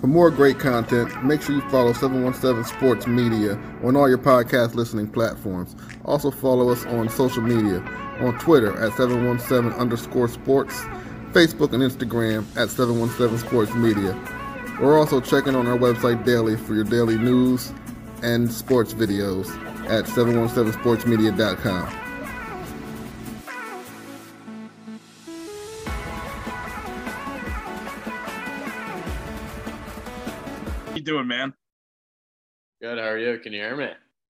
For more great content, make sure you follow 717 Sports Media on all your podcast listening platforms. Also follow us on social media on Twitter at 717 underscore sports, Facebook and Instagram at 717 Sports Media. We're also checking on our website daily for your daily news and sports videos at 717sportsmedia.com. doing, man? Good. How are you? Can you hear me?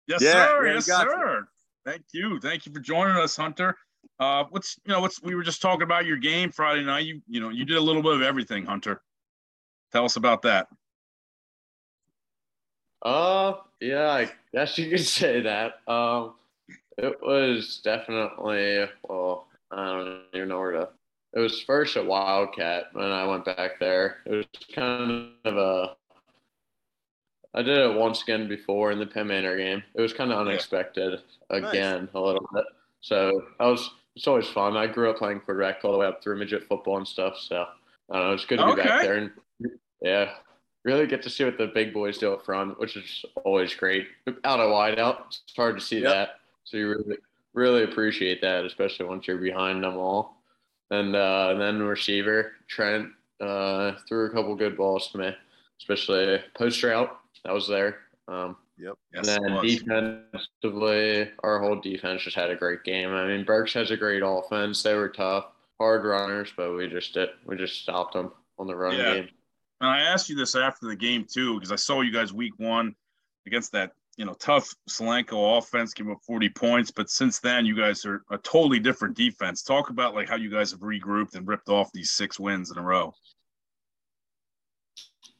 Yes, Yeah, sir. Yes, got you. sir. Thank you. Thank you for joining us, Hunter. Uh, what's you know what's we were just talking about your game Friday night. You you know you did a little bit of everything, Hunter. Tell us about that. Uh, yeah, I guess you could say that. Um, it was definitely, well, I don't even know where to. It was first a Wildcat when I went back there. It was kind of a. I did it once again before in the Penn Manor game. It was kind of unexpected again a little bit. So I was. It's always fun. I grew up playing quarterback all the way up through midget football and stuff. So I don't know. It's good to be back there and yeah, really get to see what the big boys do up front, which is always great. Out of wide out, it's hard to see Yep. that. So you really, really appreciate that, especially once you're behind them all. And, uh, and then receiver Trent uh, threw a couple good balls to me, especially post route. That was there. Um, Yep. Yes, and it then defensively, our whole defense just had a great game. I mean, Berks has a great offense. They were tough, hard runners, but we just did, we just stopped them on the run Yeah. game. And I asked you this after the game too, because I saw you guys week one against that, you know, tough Solanco offense, give up 40 points. But since then, you guys are a totally different defense. Talk about like how you guys have regrouped and ripped off these six wins in a row.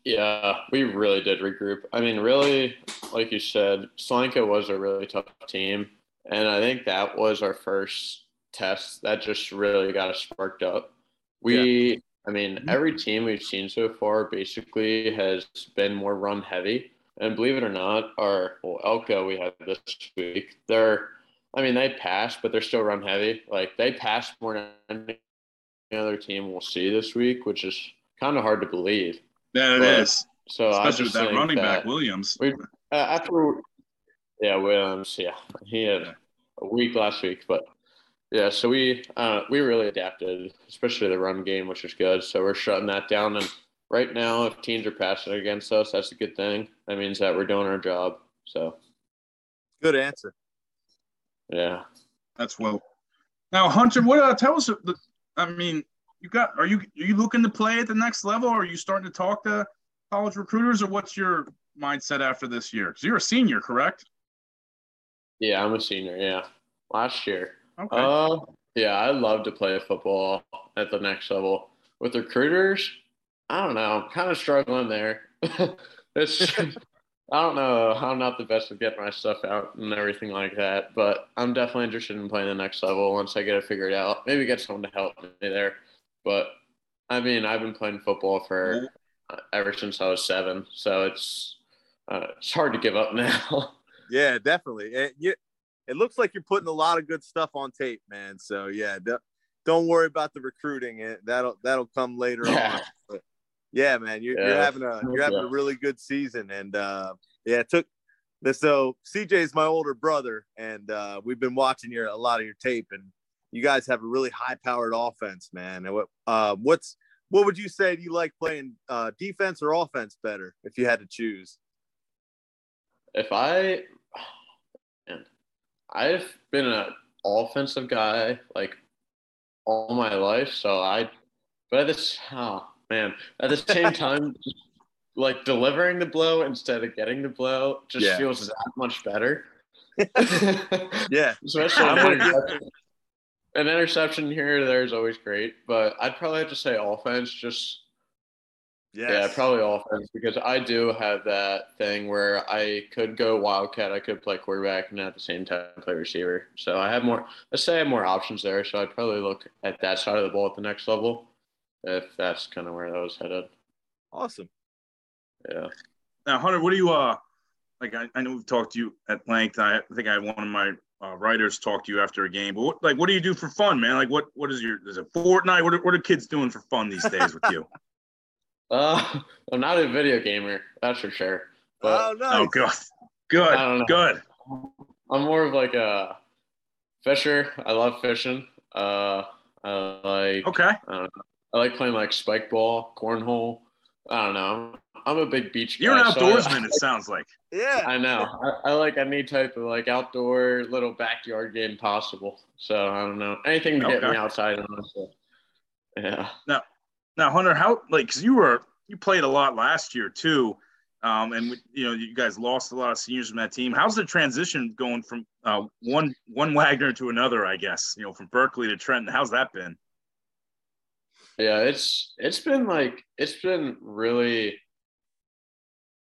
Yeah, we really did regroup. I mean, really, like you said, Solanco was a really tough team. And I think that was our first test that just really got us sparked up. We, I mean, every team we've seen so far basically has been more run heavy. And believe it or not, our well, Elco we had this week, they're, I mean, they pass, but they're still run heavy. Like they pass more than any other team we'll see this week, which is kind of hard to believe. Yeah, it But- is, So I especially with just that think running back Williams. we uh, after yeah Williams yeah he had a week last week but yeah so we uh, we really adapted especially the run game which is good so we're shutting that down and right now if teams are passing against us that's a good thing that means that we're doing our job so Good answer. yeah That's well. Now, Hunter, what uh, tell us? The, I mean, you got are you are you looking to play at the next level? Or are you starting to talk to college recruiters, or what's your mindset after this year? Because you're a senior, correct? yeah I'm a senior yeah last year Okay. Uh, yeah, I'd love to play football at the next level. With recruiters, I don't know. I'm kind of struggling there. it's, I don't know. I'm not the best at getting my stuff out and everything like that, but I'm definitely interested in playing the next level once I get it figured out. Maybe get someone to help me there. But I mean, I've been playing football for uh, ever since I was seven, so it's uh, it's hard to give up now. Yeah, definitely. It, you, it looks like you're putting a lot of good stuff on tape, man. So yeah, don't, don't worry about the recruiting. It that'll that'll come later Yeah. on. But yeah, man, you're, you're having a you're having Yeah. a really good season, and uh, yeah, it took. So CJ's my older brother, and uh, we've been watching your a lot of your tape, and you guys have a really high powered offense, man. And what uh, what's what would you say? Do you like playing uh, defense or offense better if you had to choose? if I, man, I've been an offensive guy like all my life, so I, but at this, oh man, at the same time, like delivering the blow instead of getting the blow just Yeah. feels that much better. Yeah, Especially I'm an with you. Interception. An interception here or there is always great, but I'd probably have to say offense just yes. yeah, probably offense because I do have that thing where I could go wildcat, I could play quarterback, and at the same time play receiver. So I have more. Let's say I have more options there. So I'd probably look at that side of the ball at the next level, if that's kind of where I was headed. Awesome. Yeah. Now, Hunter, what do you uh like? I, I know we've talked to you at length. I think I had one of my uh, writers talk to you after a game. But what, like, what do you do for fun, man? Like, what what is your is it Fortnite? What are, what are kids doing for fun these days with you? Uh, I'm not a video gamer, that's for sure. But oh, nice. Oh, good, good, I don't know. good. I'm more of like a fisher. I love fishing. Uh, I like Okay. I. I like playing like spike ball, cornhole. I don't know. I'm a big beach guy. You're an so I- outdoorsman. It sounds like. yeah. I know. I, I like any type of like outdoor little backyard game possible. So I don't know anything to get me outside. Honestly. Yeah. Now, Hunter, how like because you were you played a lot last year too, um, and you know you guys lost a lot of seniors from that team. How's the transition going from uh, one one Wagner to another? I guess you know from Berkeley to Trenton. How's that been? Yeah, it's it's been like it's been really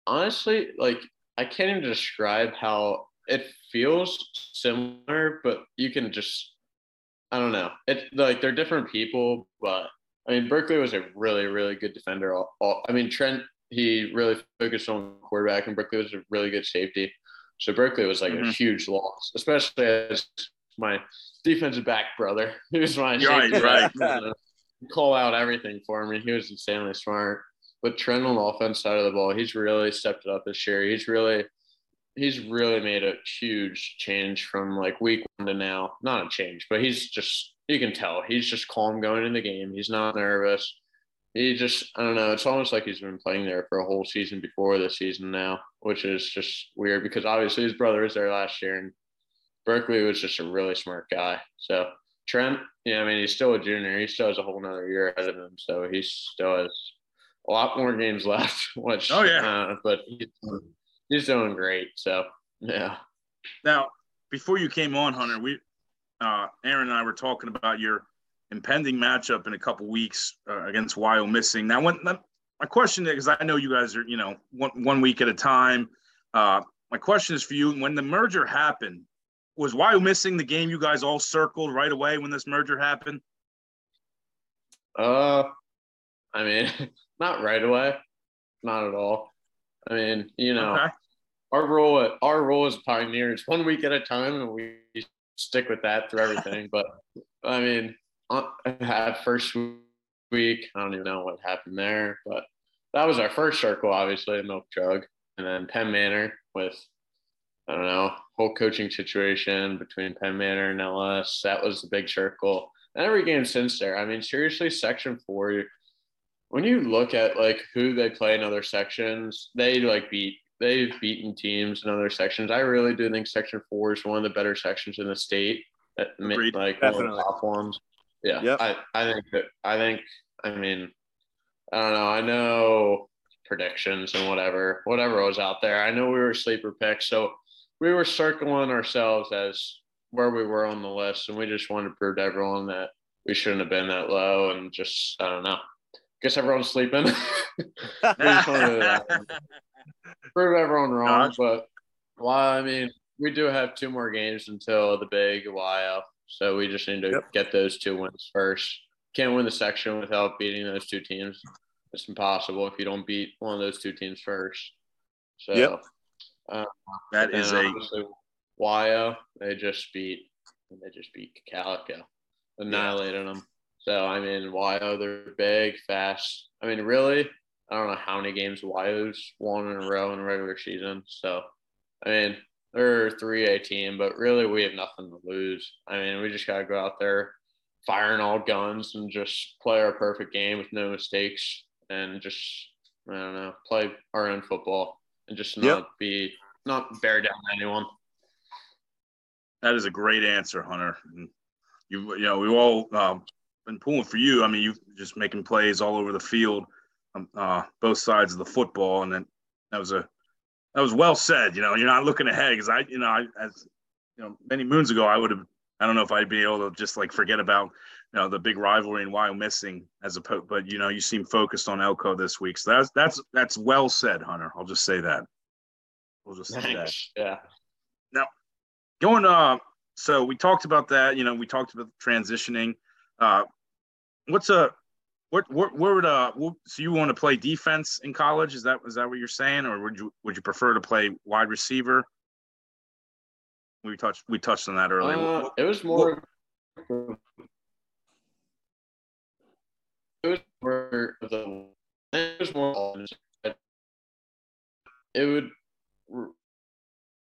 honestly like I can't even describe how it feels similar, but you can just I don't know. It like they're different people, but I mean Berkeley was a really really good defender. All, all, I mean Trent he really focused on quarterback, and Berkeley was a really good safety. So Berkeley was like a Mhm. huge loss, especially as my defensive back brother. He was my Right, safety right. Call out everything for me. He was insanely smart. But Trent on the offense side of the ball, he's really stepped it up this year. He's really he's really made a huge change from like week one to now. Not a change, but he's just you can tell he's just calm going in the game. He's not nervous. He just I don't know. It's almost like he's been playing there for a whole season before the season now, which is just weird because obviously his brother was there last year and Berkeley was just a really smart guy. So Trent, yeah, I mean, he's still a junior. He still has a whole nother year ahead of him. So he still has a lot more games left, which, Oh, yeah. uh, but he's, he's doing great. So, yeah. Now, before you came on, Hunter, we uh, Aaron and I were talking about your impending matchup in a couple weeks uh, against Wyomissing. Now, when my question is, because I know you guys are, you know, one one week at a time. Uh, my question is for you: When the merger happened, was Wyomissing the game you guys all circled right away when this merger happened? Uh, I mean, not right away. Not at all. I mean, you know, Okay. our role our role as pioneers one week at a time and we stick with that through everything but i mean at first week i don't even know what happened there but that was our first circle obviously milk jug and then penn manor with i don't know whole coaching situation between penn manor and ls that was the big circle and every game since there i mean seriously section four when you look at like who they play in other sections, they like beat they've beaten teams in other sections. I really do think section four is one of the better sections in the state. That Agreed. like one of Definitely. the top ones. Yeah, Yep. I I think that I think I mean I don't know. I know predictions and whatever whatever was out there. I know we were sleeper picks, so we were circling ourselves as where we were on the list, and we just wanted to prove to everyone that we shouldn't have been that low, and just I don't know. Guess everyone's sleeping. We just wanted to, uh, prove everyone wrong, but well, I mean, we do have two more games until the big YO, so we just need to Yep. get those two wins first. Can't win the section without beating those two teams. It's impossible if you don't beat one of those two teams first. So Yep. Uh, that and a obviously YO. They just beat they just beat Calico, annihilated them. So I mean, YO they're big, fast. I mean, really, I don't know how many games YO's won in a row in the regular season. So I mean, they're three A team, but really we have nothing to lose. I mean, we just gotta go out there, firing all guns, and just play our perfect game with no mistakes, and just I don't know, play our own football and just not Yep. be not bear down anyone. That is a great answer, Hunter. And You you know we've all um, been pulling for you. I mean, you just making plays all over the field, um, uh, both sides of the football, and then that was a that was well said. You know, you're not looking ahead because I you know I as you know many moons ago I would have I don't know if I'd be able to just like forget about you know the big rivalry and Wyomissing as opposed, but you know you seem focused on Elco this week, so that's that's that's well said, Hunter. I'll just say that. We'll just say that. Yeah. going uh so we talked about that you know we talked about transitioning uh what's a what what where would uh so you want to play defense in college is that is that what you're saying or would you would you prefer to play wide receiver we touched we touched on that earlier Uh, it was more. It was more of the it more. It would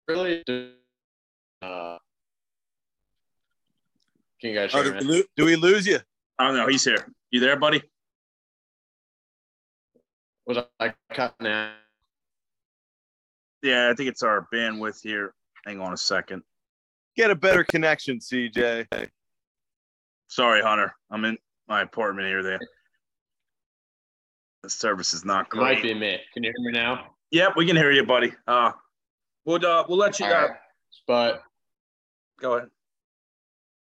really. Uh, can you guys Oh, hear do, me? we lo- do we lose you? I don't know. He's here. You there, buddy? Was I cutting out? Yeah, I think it's our bandwidth here. Hang on a second. Get a better connection, CJ. Sorry, Hunter. I'm in my apartment here. There. The service is not It might be me. Can you hear me now? Yep, we can hear you, buddy. Uh, we'll uh, we'll let you All right. But go ahead.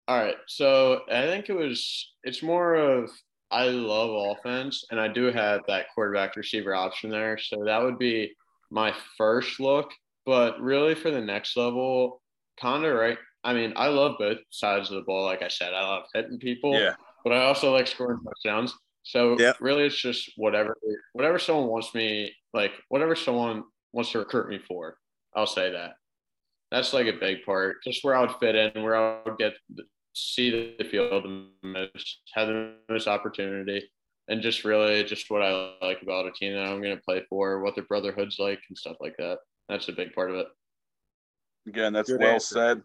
All right. So I think it was, it's more of, I love offense and I do have that quarterback receiver option there. So that would be my first look. But really for the next level, kind of right. I mean, I love both sides of the ball. Like I said, I love hitting people, Yeah, but I also like scoring touchdowns. So Yep. really it's just whatever, whatever someone wants me, like whatever someone wants to recruit me for, I'll say that. That's like a big part, just where I would fit in, where I would get see the field the most, have the most opportunity, and just really just what I like about a team that I'm going to play for, what their brotherhood's like, and stuff like that. That's a big part of it. again, that's Good well answer. said.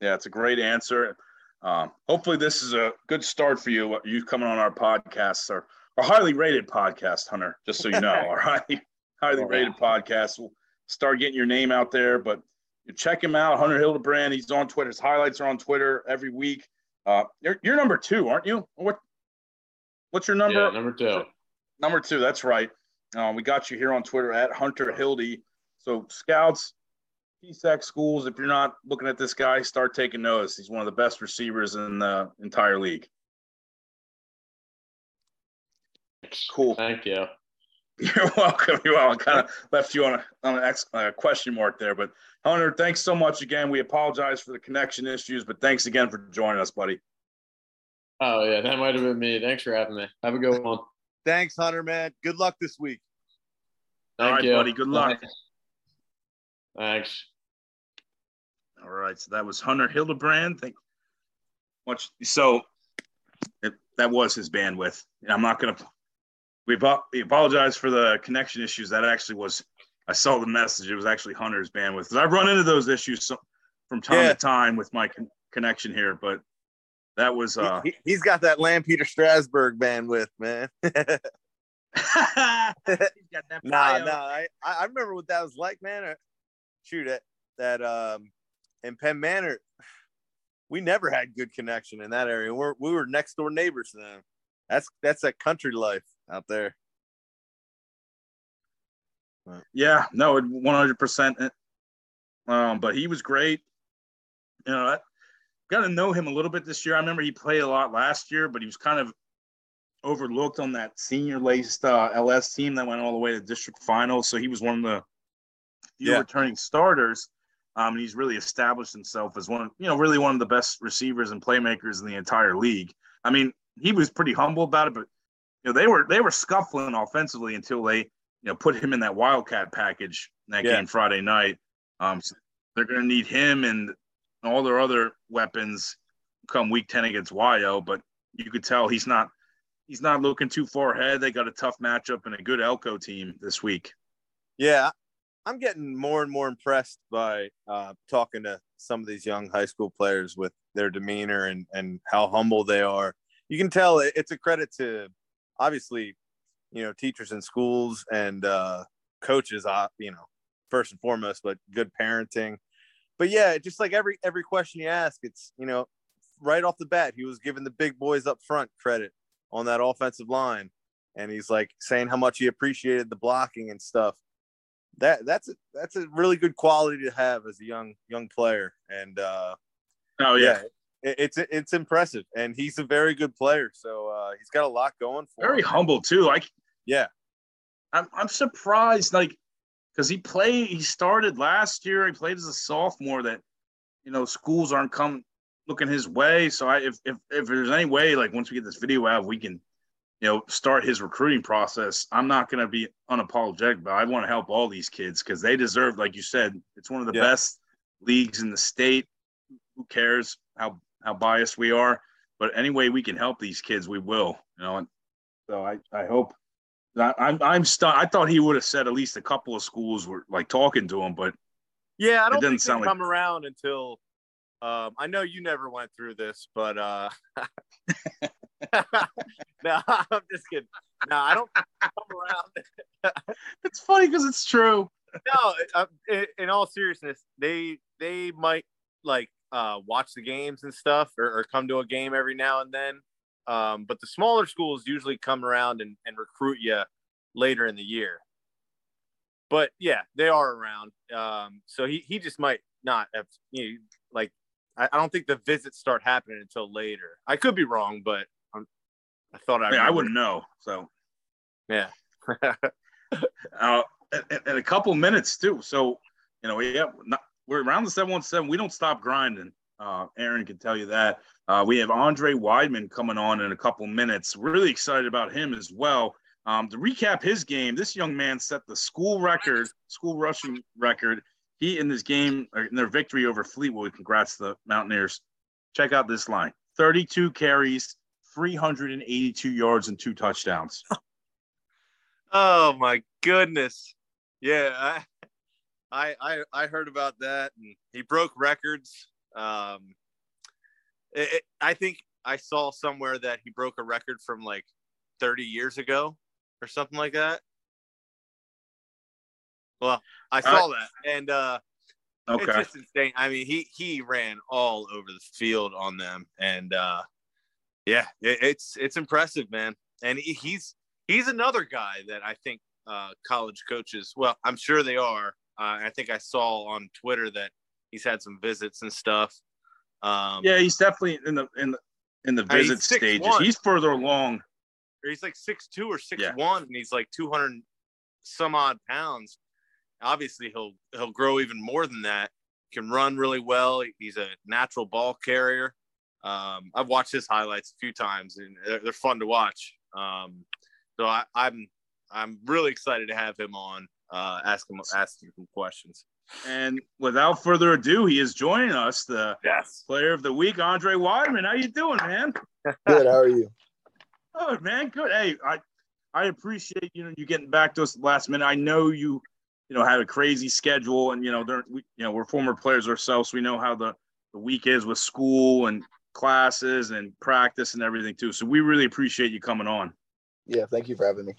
Yeah, it's a great answer. Um, hopefully, this is a good start for you. You coming on our podcast, our, our highly rated podcast, Hunter. Just so you know, all right, highly highly Oh, yeah. rated podcast. We'll start getting your name out there, but you check him out, Hunter Hildebrand. He's on Twitter. His highlights are on Twitter every week. Uh, you're, you're number two, aren't you? What What's your number? yeah, number two. Number two, that's right. Uh, we got you here on Twitter at Hunter Hildy. So, scouts, PSAC schools, if you're not looking at this guy, start taking notice. He's one of the best receivers in the entire league. Cool. Thank you. You're welcome. You're welcome. Kind of left you on a on an ex, uh, question mark there, but Hunter, thanks so much again. We apologize for the connection issues, but thanks again for joining us, buddy. Oh yeah, that might have been me. Thanks for having me. Have a good one. Thanks, Hunter, man. Good luck this week. All Thank right, you, buddy. Good luck. Thanks. Thanks. All right, so that was Hunter Hildebrand. Thank much. So it, that was his bandwidth. And I'm not gonna. We, we apologize for the connection issues. That actually was. I saw the message. It was actually Hunter's bandwidth. I've run into those issues so, from time Yeah. to time with my con- connection here, but that was. He- uh he, he's got that Lampeter-Strasburg bandwidth, man. He's got that Nah, bio. nah. I, I I remember what that was like, man. Shoot at that um in Penn Manor, we never had good connection in that area. We're we were next door neighbors to them. That's that's that country life out there. Yeah, no, one hundred percent. Um, but he was great. You know, I got to know him a little bit this year. I remember he played a lot last year, but he was kind of overlooked on that senior laced uh, LS team that went all the way to district finals. So he was one of the few Yeah. returning starters. Um, and he's really established himself as one, you know, really one of the best receivers and playmakers in the entire league. I mean, he was pretty humble about it, but you know, they were they were scuffling offensively until they, you know, put him in that wildcat package that Yeah. game Friday night. Um, so they're going to need him and all their other weapons come week 10 against YO, but you could tell he's not he's not looking too far ahead. They got a tough matchup and a good Elco team this week. Yeah, I'm getting more and more impressed by uh, talking to some of these young high school players with their demeanor and and how humble they are. You can tell it's a credit to obviously, you know, teachers in schools and uh, coaches. Uh, you know, first and foremost, but good parenting. But yeah, just like every every question you ask, it's you know, right off the bat, he was giving the big boys up front credit on that offensive line, and he's like saying how much he appreciated the blocking and stuff that that's a, that's a really good quality to have as a young young player and uh Oh yeah, it, it's it's impressive and he's a very good player so uh he's got a lot going for him. very him. humble too. Like yeah I'm I'm surprised, like, because he played, he started last year. He played as a sophomore. That you know, schools aren't coming looking his way. So I, if if if there's any way, like, once we get this video out, we can, you know, start his recruiting process. I'm not going to be unapologetic, but I want to help all these kids because they deserve, like you said, it's one of the Yeah. best leagues in the state. Who cares how how biased we are? But any way we can help these kids, we will. You know, and so I I hope I, I'm I'm stunned. I thought he would have said at least a couple of schools were like talking to him, but Yeah, I It don't doesn't think they sound like- come around until. Um, I know you never went through this, but uh, no, I'm just kidding. No, I don't come around. it's funny because it's true. no, uh, in, all seriousness, they they might like uh, watch the games and stuff, or, or come to a game every now and then. Um, but the smaller schools usually come around and, and recruit you later in the year. But yeah, they are around. Um, so he, he just might not have you know, like I, I don't think the visits start happening until later. I could be wrong, but I thought I mean, I wouldn't know. So Yeah. uh, in, in a couple minutes too. So you know, yeah, not, we're around the seven one seven. We don't stop grinding. Uh, Aaron can tell you that. Uh, we have Andre Weidman coming on in a couple minutes. Really excited about him as well. Um, to recap his game, this young man set the school record, school rushing record. He in this game, in their victory over Fleetwood. Congrats to the Mountaineers. Check out this line: 32 carries, 382 yards, and two touchdowns. Oh my goodness. Yeah, I, I I I heard about that and he broke records. Um it, it- I think I saw somewhere that he broke a record from like 30 years ago or something like that. Well, I saw that and uh it's Okay. just insane. I mean, he he ran all over the field on them, and uh, yeah, it, it's it's impressive, man. And he, he's he's another guy that I think uh, college coaches. Well, I'm sure they are. Uh, I think I saw on Twitter that he's had some visits and stuff. Um, Yeah, he's definitely in the in the in the visit he's 6'1". stages. He's further along. he's like six two or six Yeah. one, and he's like two hundred some odd pounds. Obviously, he'll he'll grow even more than that. Can run really well. He's a natural ball carrier. Um, I've watched his highlights a few times, and they're, they're fun to watch. Um, so I, I'm I'm really excited to have him on. Uh, ask him ask him some questions. And without further ado, he is joining us, the Yes. player of the week, Andre Weidman. How you doing, man? Good. How are you? Good, man. Good. Hey, I I appreciate you know you getting back to us at the last minute. I know you you know had a crazy schedule, and you know there we you know we're former players ourselves. So we know how the the week is with school and classes and practice and everything too. So we really appreciate you coming on. Yeah. Thank you for having me.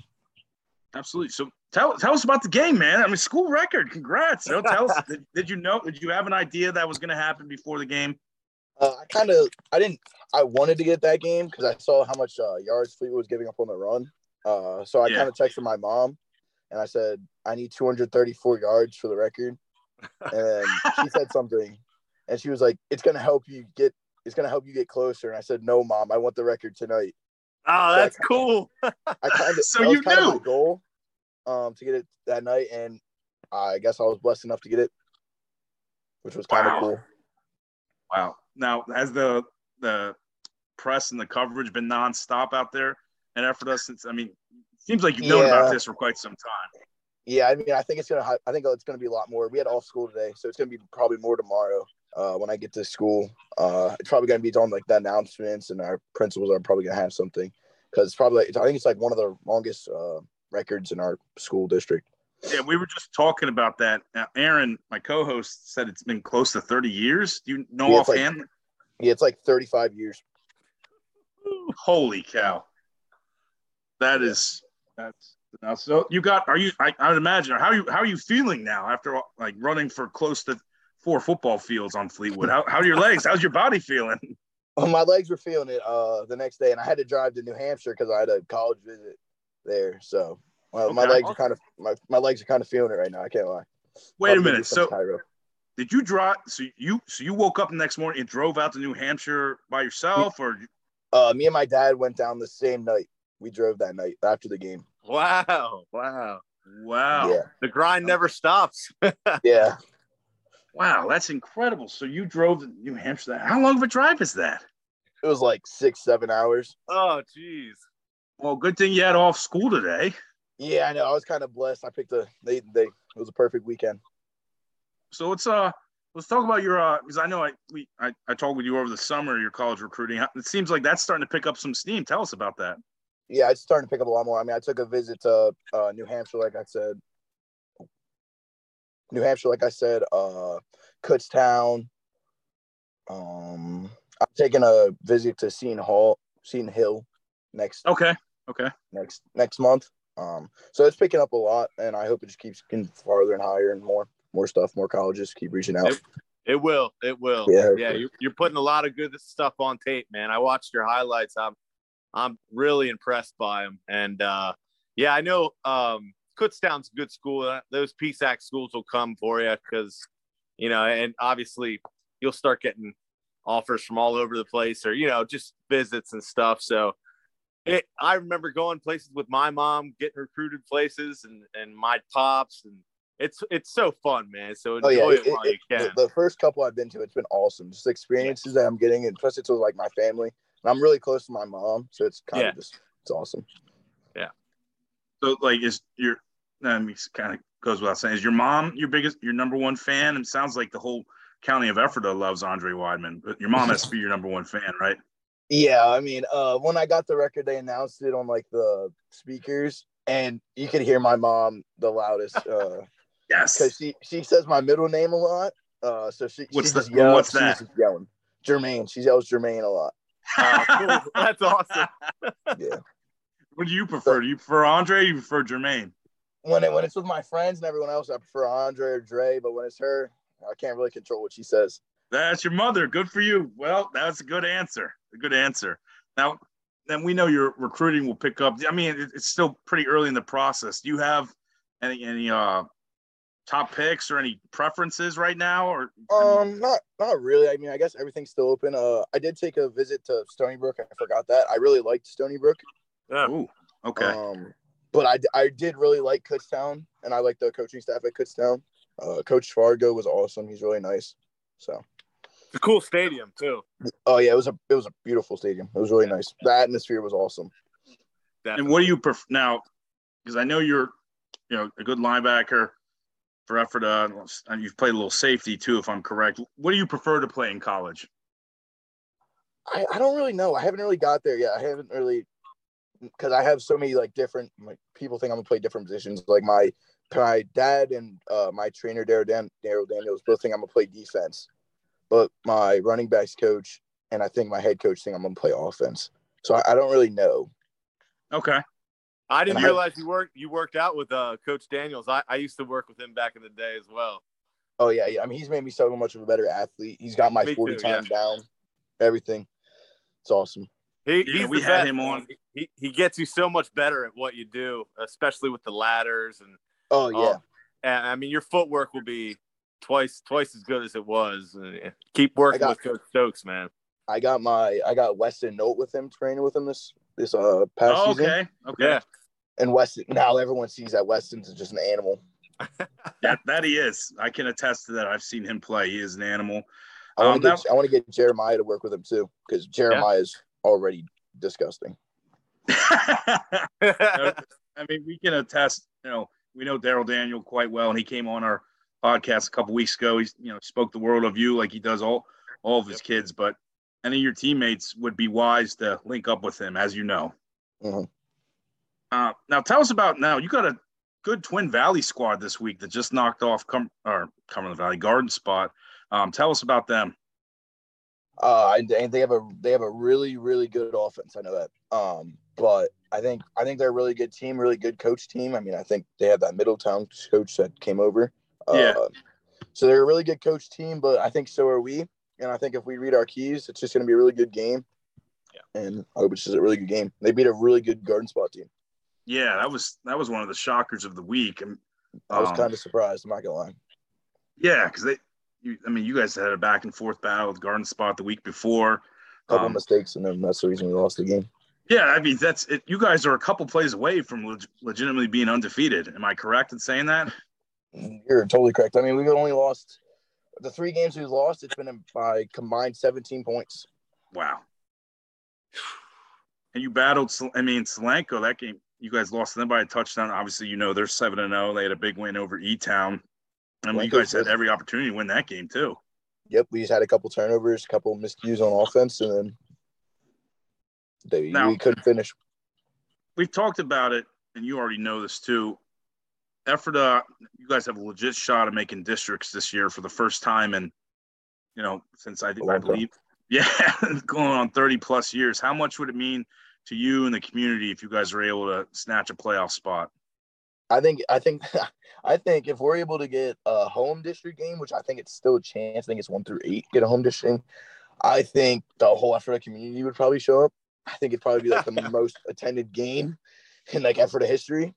Absolutely. So tell tell us about the game, man. I mean, school record. Congrats. You know, tell us. Did, did you know? Did you have an idea that was going to happen before the game? Uh, I kind of, I didn't, I wanted to get that game because I saw how much uh, yards Fleetwood was giving up on the run. Uh, so I Yeah. kind of texted my mom and I said, I need 234 yards for the record. And she said something and she was like, it's going to help you get, it's going to help you get closer. And I said, no, mom, I want the record tonight. Oh, that's cool. I kind of, So that you kind of knew. my goal um, to get it that night. And I guess I was blessed enough to get it, which was kind of Wow. cool. Wow. Now, has the the press and the coverage been nonstop out there and Ephrata since? I mean, seems like you've known about this for quite some time. Yeah, I mean, I think it's gonna. I think it's gonna be a lot more. We had off school today, so it's gonna be probably more tomorrow. Uh, when I get to school, uh, it's probably gonna be on like the announcements, and our principals are probably gonna have something because it's probably. I think it's like one of the longest uh, records in our school district. Yeah, we were just talking about that. Now, Aaron, my co-host, said it's been close to 30 years. Do you know Yeah, it's like- offhand? Yeah, it's like 35 years. Holy cow! That is that's now. So you got? Are you? I, I would imagine. How are you? How are you feeling now after like running for close to four football fields on Fleetwood? How how are your legs? How's your body feeling? Oh, my legs were feeling it uh, the next day, and I had to drive to New Hampshire because I had a college visit there. So well, my legs are kind of my, my legs are kind of feeling it right now. I can't lie. Wait a Probably do minute. So Cairo. did you drive? So you so you woke up the next morning and drove out to New Hampshire by yourself, or uh, me and my dad went down the same night. We drove that night after the game. Wow. Wow. wow, Yeah, The grind never stops. yeah. Wow, that's incredible. So you drove to New Hampshire. How long of a drive is that? It was like six, seven hours. Oh, jeez. Well, good thing you had off school today. Yeah, I know. I was kind of blessed. I picked a they they it was a perfect weekend. So let's uh let's talk about your uh because I know I we I, I talked with you over the summer your college recruiting. It seems like that's starting to pick up some steam. Tell us about that. yeah, it's starting to pick up a lot more. I mean, I took a visit to uh, New Hampshire, like I said. New Hampshire, like I said, uh, Kutztown. Um, I'm taking a visit to Seton Hall, Seton Hill, next Okay. Okay. next next month. Um, so it's picking up a lot, and I hope it just keeps getting farther and higher and more more stuff, more colleges keep reaching out. Yep. It will. It will. Yeah. Yeah. You're, you're putting a lot of good stuff on tape, man. I watched your highlights. I'm, I'm really impressed by them. And uh, yeah, I know um, Kutztown's a good school. Uh, Those PSAC schools will come for you because, you know, and obviously you'll start getting offers from all over the place or, you know, just visits and stuff. So it, I remember going places with my mom, getting recruited places and, and my pops and it's, it's so fun, man. So enjoy Oh yeah, it, it- while it- you can. the, the first couple I've been to, it's been awesome. Just experiences that I'm getting, and plus it's with like my family, and I'm really close to my mom, so it's kind Yeah. of just it's awesome. Yeah. So like is your I mean kind of goes without saying, is your mom your biggest your number one fan? And it sounds like the whole county of Ephrata loves Andre Weidman, but your mom has to be your number one fan, right? Yeah, I mean, uh, when I got the record, they announced it on like the speakers, and you could hear my mom the loudest because Yes. Because she she says my middle name a lot. Uh, so she What's she the- just yells. what's she's that? just yelling. Jermaine. She yells Jermaine a lot. Oh, cool. That's awesome. Yeah. What do you prefer? Do you prefer Andre? Or you prefer Jermaine? When it, when it's with my friends and everyone else, I prefer Andre or Dre. But when it's her, I can't really control what she says. That's your mother. Good for you. Well, that's a good answer. A good answer. Now, then we know your recruiting will pick up. I mean, it's still pretty early in the process. Do you have any any uh top picks or any preferences right now? Or Um, not not really. I mean, I guess everything's still open. Uh, I did take a visit to Stony Brook. I forgot that. I really liked Stony Brook. Yeah. Ooh, okay. Um, but I, I did really like Kutztown, and I like the coaching staff at Kutztown. Uh, Coach Fargo was awesome. He's really nice. So, It's a cool stadium too. oh yeah, it was a it was a beautiful stadium. It was really nice. The atmosphere was awesome. and what do you prefer now? Because I know you're, you know, a good linebacker for Ephrata, and you've played a little safety too, if I'm correct. What do you prefer to play in college? I, I don't really know. I haven't really got there yet. I haven't really because I have so many like different like people think I'm gonna play different positions. Like my my dad and uh, my trainer Daryl Dan Daryl Daniels both think I'm gonna play defense, but my running backs coach and I think my head coach think I'm gonna play offense. So I, I don't really know. Okay. I didn't And I- realize you worked you worked out with uh, Coach Daniels. I, I used to work with him back in the day as well. Oh yeah, yeah. I mean he's made me so much of a better athlete. He's got my Me 40 too, time down, everything. It's awesome. He, Yeah, he's we the had best, him on. He, he gets you so much better at what you do, especially with the ladders and Oh yeah. And I mean your footwork will be twice twice as good as it was. And keep working got- with Coach Stokes, man. I got my I got Weston Note with him training with him this this uh past Oh, season. okay. Okay. Yeah, And Weston now everyone sees that Weston's just an animal. That that he is. I can attest to that. I've seen him play. He is an animal. I want Um, to get I want to get Jeremiah to work with him too because Jeremiah is already disgusting. I mean, we can attest. You know, we know Daryl Daniel quite well, and he came on our podcast a couple weeks ago. He's you know spoke the world of you like he does all all of his Yep. kids. But any of your teammates would be wise to link up with him, as you know. Mhm. Uh, now, tell us about now. You got a good Twin Valley squad this week that just knocked off Cum or Cumberland Valley Garden Spot. Um, tell us about them. Uh, and and they have a they have a really really good offense. I know that. Um, but I think I think they're a really good team, really good coach team. I mean, I think they have that Middletown coach that came over. Yeah. Uh, so they're a really good coach team, but I think so are we. And I think if we read our keys, it's just going to be a really good game. Yeah. And I hope it's just a really good game. They beat a really good Garden Spot team. Yeah, that was that was one of the shockers of the week. And I was Um, kind of surprised. I'm not gonna lie. Yeah, because they, you, I mean, you guys had a back and forth battle with Garden Spot the week before. A couple Um, mistakes, and then that's the reason we lost the game. yeah, I mean, that's it. You guys are a couple plays away from leg- legitimately being undefeated. Am I correct in saying that? You're totally correct. I mean, we've only lost the three games we've lost. It's been by combined 17 points. Wow. And you battled. I mean, Solanco. That game, you guys lost them by a touchdown. Obviously, you know they're seven and zero. They had a big win over E Town. I mean, you guys had every opportunity to win that game too. Yep, we just had a couple turnovers, a couple miscues on offense, and then they Now- we couldn't finish. we've talked about it, and you already know this too. Ephrata, you guys have a legit shot of making districts this year for the first time and you know, since I, I believe, yeah, going on 30 plus years. How much would it mean to you and the community if you guys were able to snatch a playoff spot? I think I think I think if we're able to get a home district game, which I think it's still a chance, I think it's one through eight, get a home district. Game, I think the whole Ephrata community would probably show up. I think it'd probably be like the most attended game in like Ephrata history.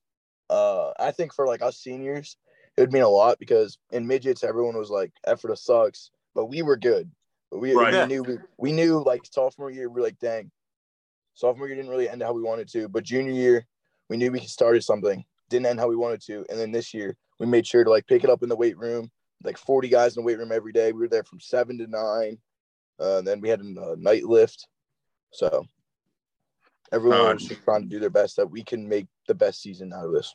Uh, I think for like us seniors, it would mean a lot because in midgets, everyone was like, Ephrata sucks, but we were good. But we, right. we knew we, we knew like sophomore year, we are like, dang, sophomore year didn't really end how we wanted to, but junior year, we knew we started something, didn't end how we wanted to, and then this year we made sure to like pick it up in the weight room, like 40 guys in the weight room every day. We were there from seven to nine. Uh, then we had a night lift. So everyone uh, was just trying to do their best that we can make the best season out of this.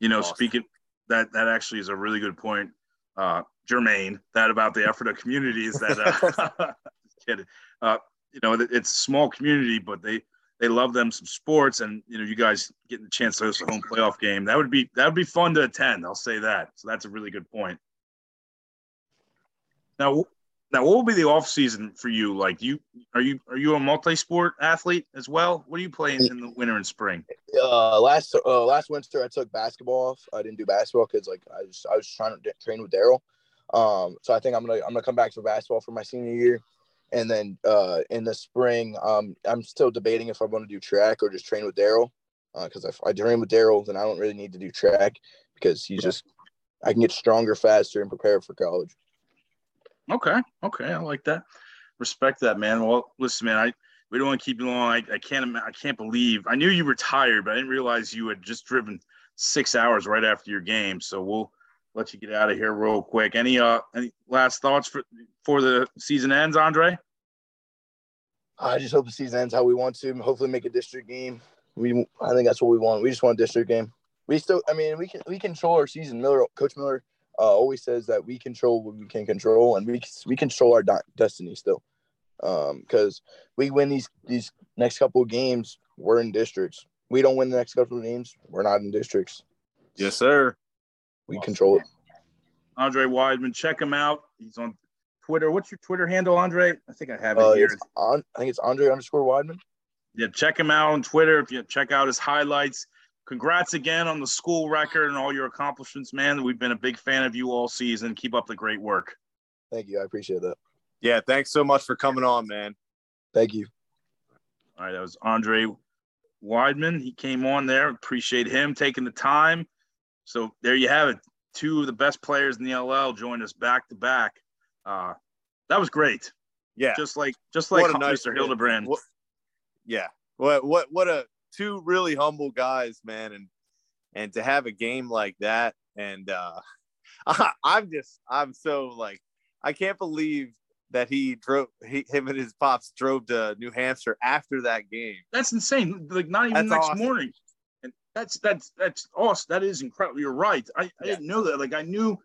You know, awesome. speaking that that actually is a really good point, uh, Jermaine. That about the effort of communities that uh, kidding. Uh, you know, it's a small community, but they they love them some sports, and you know, you guys getting the chance to host a home playoff game that would be that would be fun to attend. I'll say that. So that's a really good point. Now, now, what will be the off season for you? Like, you are you are you a multi-sport athlete as well? What are you playing in the winter and spring? Uh, last uh, last winter I took basketball off. I didn't do basketball because like I was I was trying to train with Daryl. Um, so I think I'm gonna I'm gonna come back for basketball for my senior year, and then uh, in the spring um, I'm still debating if I want to do track or just train with Daryl. Because uh, if I train with Daryl, then I don't really need to do track because he's just I can get stronger faster and prepare for college. Okay. Okay. I like that. Respect that, man. Well, listen, man, I we don't want to keep you long. I, I can't I can't believe I knew you retired, but I didn't realize you had just driven six hours right after your game. So we'll let you get out of here real quick. Any uh any last thoughts for for the season ends, Andre? I just hope the season ends how we want to. Hopefully, make a district game. We I think that's what we want. We just want a district game. We still, I mean, we can we control our season. Miller, Coach Miller uh, always says that we control what we can control, and we we control our destiny still. Because um, we win these these next couple of games, we're in districts. We don't win the next couple of games, we're not in districts. Yes, sir. We control it. Andre Weidman, check him out. He's on Twitter. What's your Twitter handle, Andre? I think I have it uh, here. On, I think it's Andre underscore Weidman. Yeah, check him out on Twitter. If you check out his highlights, congrats again on the school record and all your accomplishments, man. We've been a big fan of you all season. Keep up the great work. Thank you. I appreciate that. Yeah, thanks so much for coming on, man. Thank you. All right, that was Andre Weidman. He came on there. Appreciate him taking the time. So there you have it. Two of the best players in the LL joined us back to back. Uh, that was great. Yeah, just like just like Mr. Hildebrand. What, yeah, what what what a two really humble guys, man, and and to have a game like that, and uh, I, I'm just I'm so like I can't believe that he drove he, him and his pops drove to New Hampshire after that game. That's insane. Like not even that's next awesome. morning. That's that's that's awesome. That is incredible. You're right. I, I yeah. didn't know that. Like I knew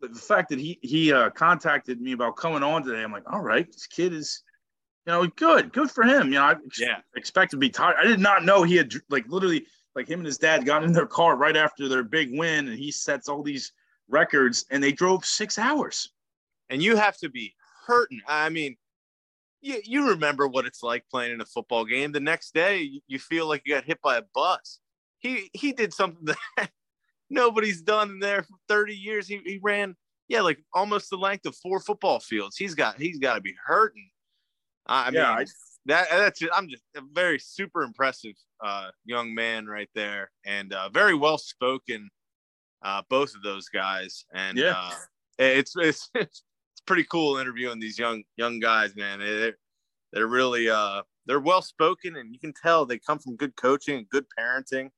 the fact that he he uh, contacted me about coming on today. I'm like, all right, this kid is you know, good, good for him. You know, I ex- yeah. expect to be tired. I did not know he had like literally like him and his dad got in their car right after their big win, and he sets all these records, and they drove six hours. And you have to be hurting. I mean, you you remember what it's like playing in a football game. The next day, you feel like you got hit by a bus. He he did something that nobody's done in there for 30 years. He, he ran, yeah, like almost the length of four football fields. He's got he's got to be hurting. I yeah, mean, I, that that's just, I'm just a very super impressive uh, young man right there, and uh, very well spoken. Uh, both of those guys, and yeah, uh, it's, it's it's pretty cool interviewing these young young guys, man. They're they're really uh they're well spoken, and you can tell they come from good coaching and good parenting,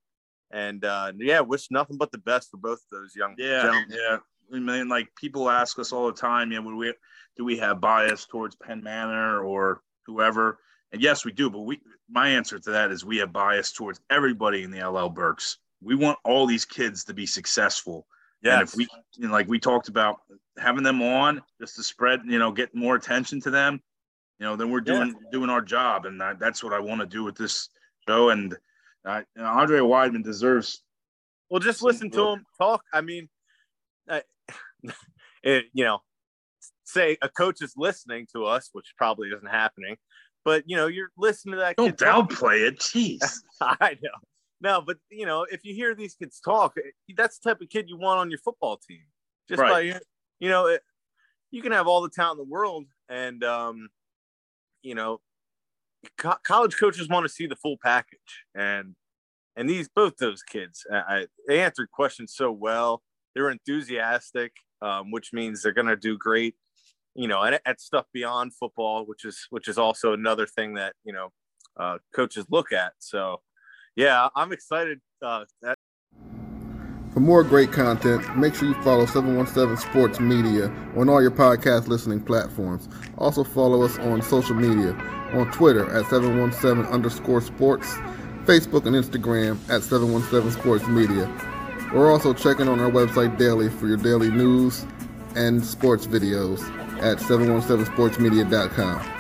and uh, yeah, wish nothing but the best for both of those young yeah gentlemen. yeah. I mean, like people ask us all the time, yeah, we do we have bias towards Penn Manor or whoever? And yes, we do. But we, my answer to that is we have bias towards everybody in the LL Berks. We want all these kids to be successful. Yeah. And if we, you know, like we talked about, having them on just to spread, you know, get more attention to them, you know, then we're doing yeah. doing our job, and that, that's what I want to do with this show. And Uh, you know, Andre Weidman deserves. Well, just listen to him talk. I mean, it, you know, say a coach is listening to us, which probably isn't happening, but you know, you're listening to that. Don't downplay it. Jeez. I know. No, but you know, if you hear these kids talk, eh, that's the type of kid you want on your football team. Just Right. by you know, it, you can have all the talent in the world, and um, you know, co- college coaches want to see the full package, and and these both those kids, I, they answered questions so well. They were enthusiastic, um, which means they're going to do great. You know, and at stuff beyond football, which is which is also another thing that you know uh, coaches look at. So, yeah, I'm excited. Uh, that For more great content, make sure you follow 717 Sports Media on all your podcast listening platforms. Also follow us on social media on Twitter at 717 underscore sports, Facebook and Instagram at 717 Sports Media. We're also checking on our website daily for your daily news and sports videos at 717sportsmedia.com.